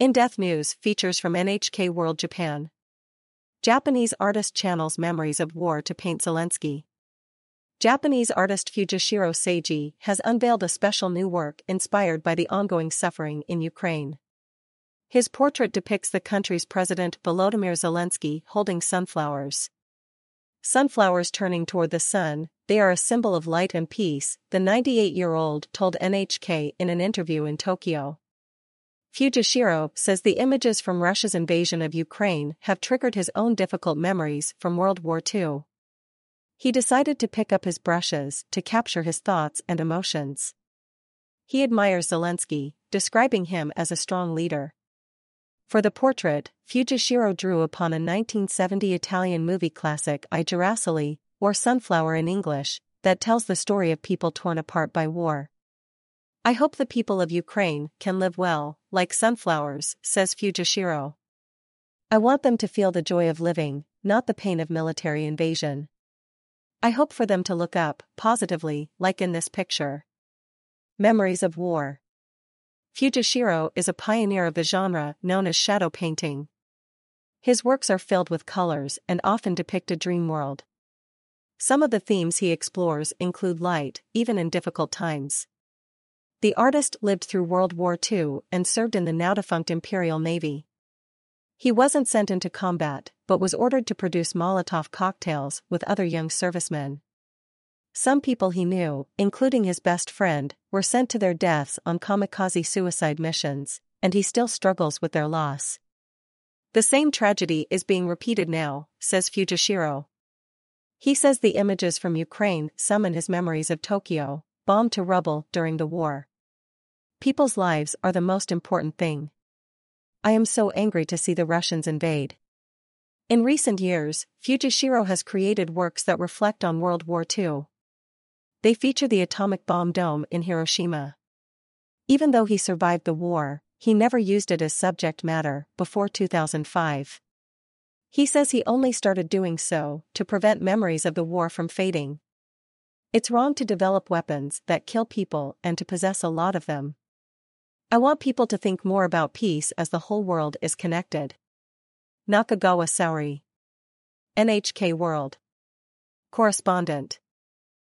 In Depth News features from NHK World Japan. Japanese artist channels memories of war to paint Zelenskyy. Japanese artist Fujishiro Seiji has unveiled a special new work inspired by the ongoing suffering in Ukraine. His portrait depicts the country's president Volodymyr Zelenskyy holding sunflowers. Sunflowers turning toward the sun, they are a symbol of light and peace, the 98 year old told NHK in an interview in Tokyo. Fujishiro says the images from Russia's invasion of Ukraine have triggered his own difficult memories from World War II. He decided to pick up his brushes to capture his thoughts and emotions. He admires Zelenskyy, describing him as a strong leader. For the portrait, Fujishiro drew upon a 1970 Italian movie classic I Girasoli, or Sunflower in English, that tells the story of people torn apart by war. I hope the people of Ukraine can live well, like sunflowers, says Fujishiro. I want them to feel the joy of living, not the pain of military invasion. I hope for them to look up, positively, like in this picture. Memories of War Fujishiro is a pioneer of the genre known as shadow painting. His works are filled with colors and often depict a dream world. Some of the themes he explores include light, even in difficult times. The artist lived through World War II and served in the now defunct Imperial Navy. He wasn't sent into combat, but was ordered to produce Molotov cocktails with other young servicemen. Some people he knew, including his best friend, were sent to their deaths on kamikaze suicide missions, and he still struggles with their loss. The same tragedy is being repeated now, says Fujishiro. He says the images from Ukraine summon his memories of Tokyo, bombed to rubble during the war. People's lives are the most important thing. I am so angry to see the Russians invade. In recent years, Fujishiro has created works that reflect on World War II. They feature the atomic bomb dome in Hiroshima. Even though he survived the war, he never used it as subject matter before 2005. He says he only started doing so to prevent memories of the war from fading. It's wrong to develop weapons that kill people and to possess a lot of them. I want people to think more about peace as the whole world is connected. Nakagawa Saori. NHK World. Correspondent.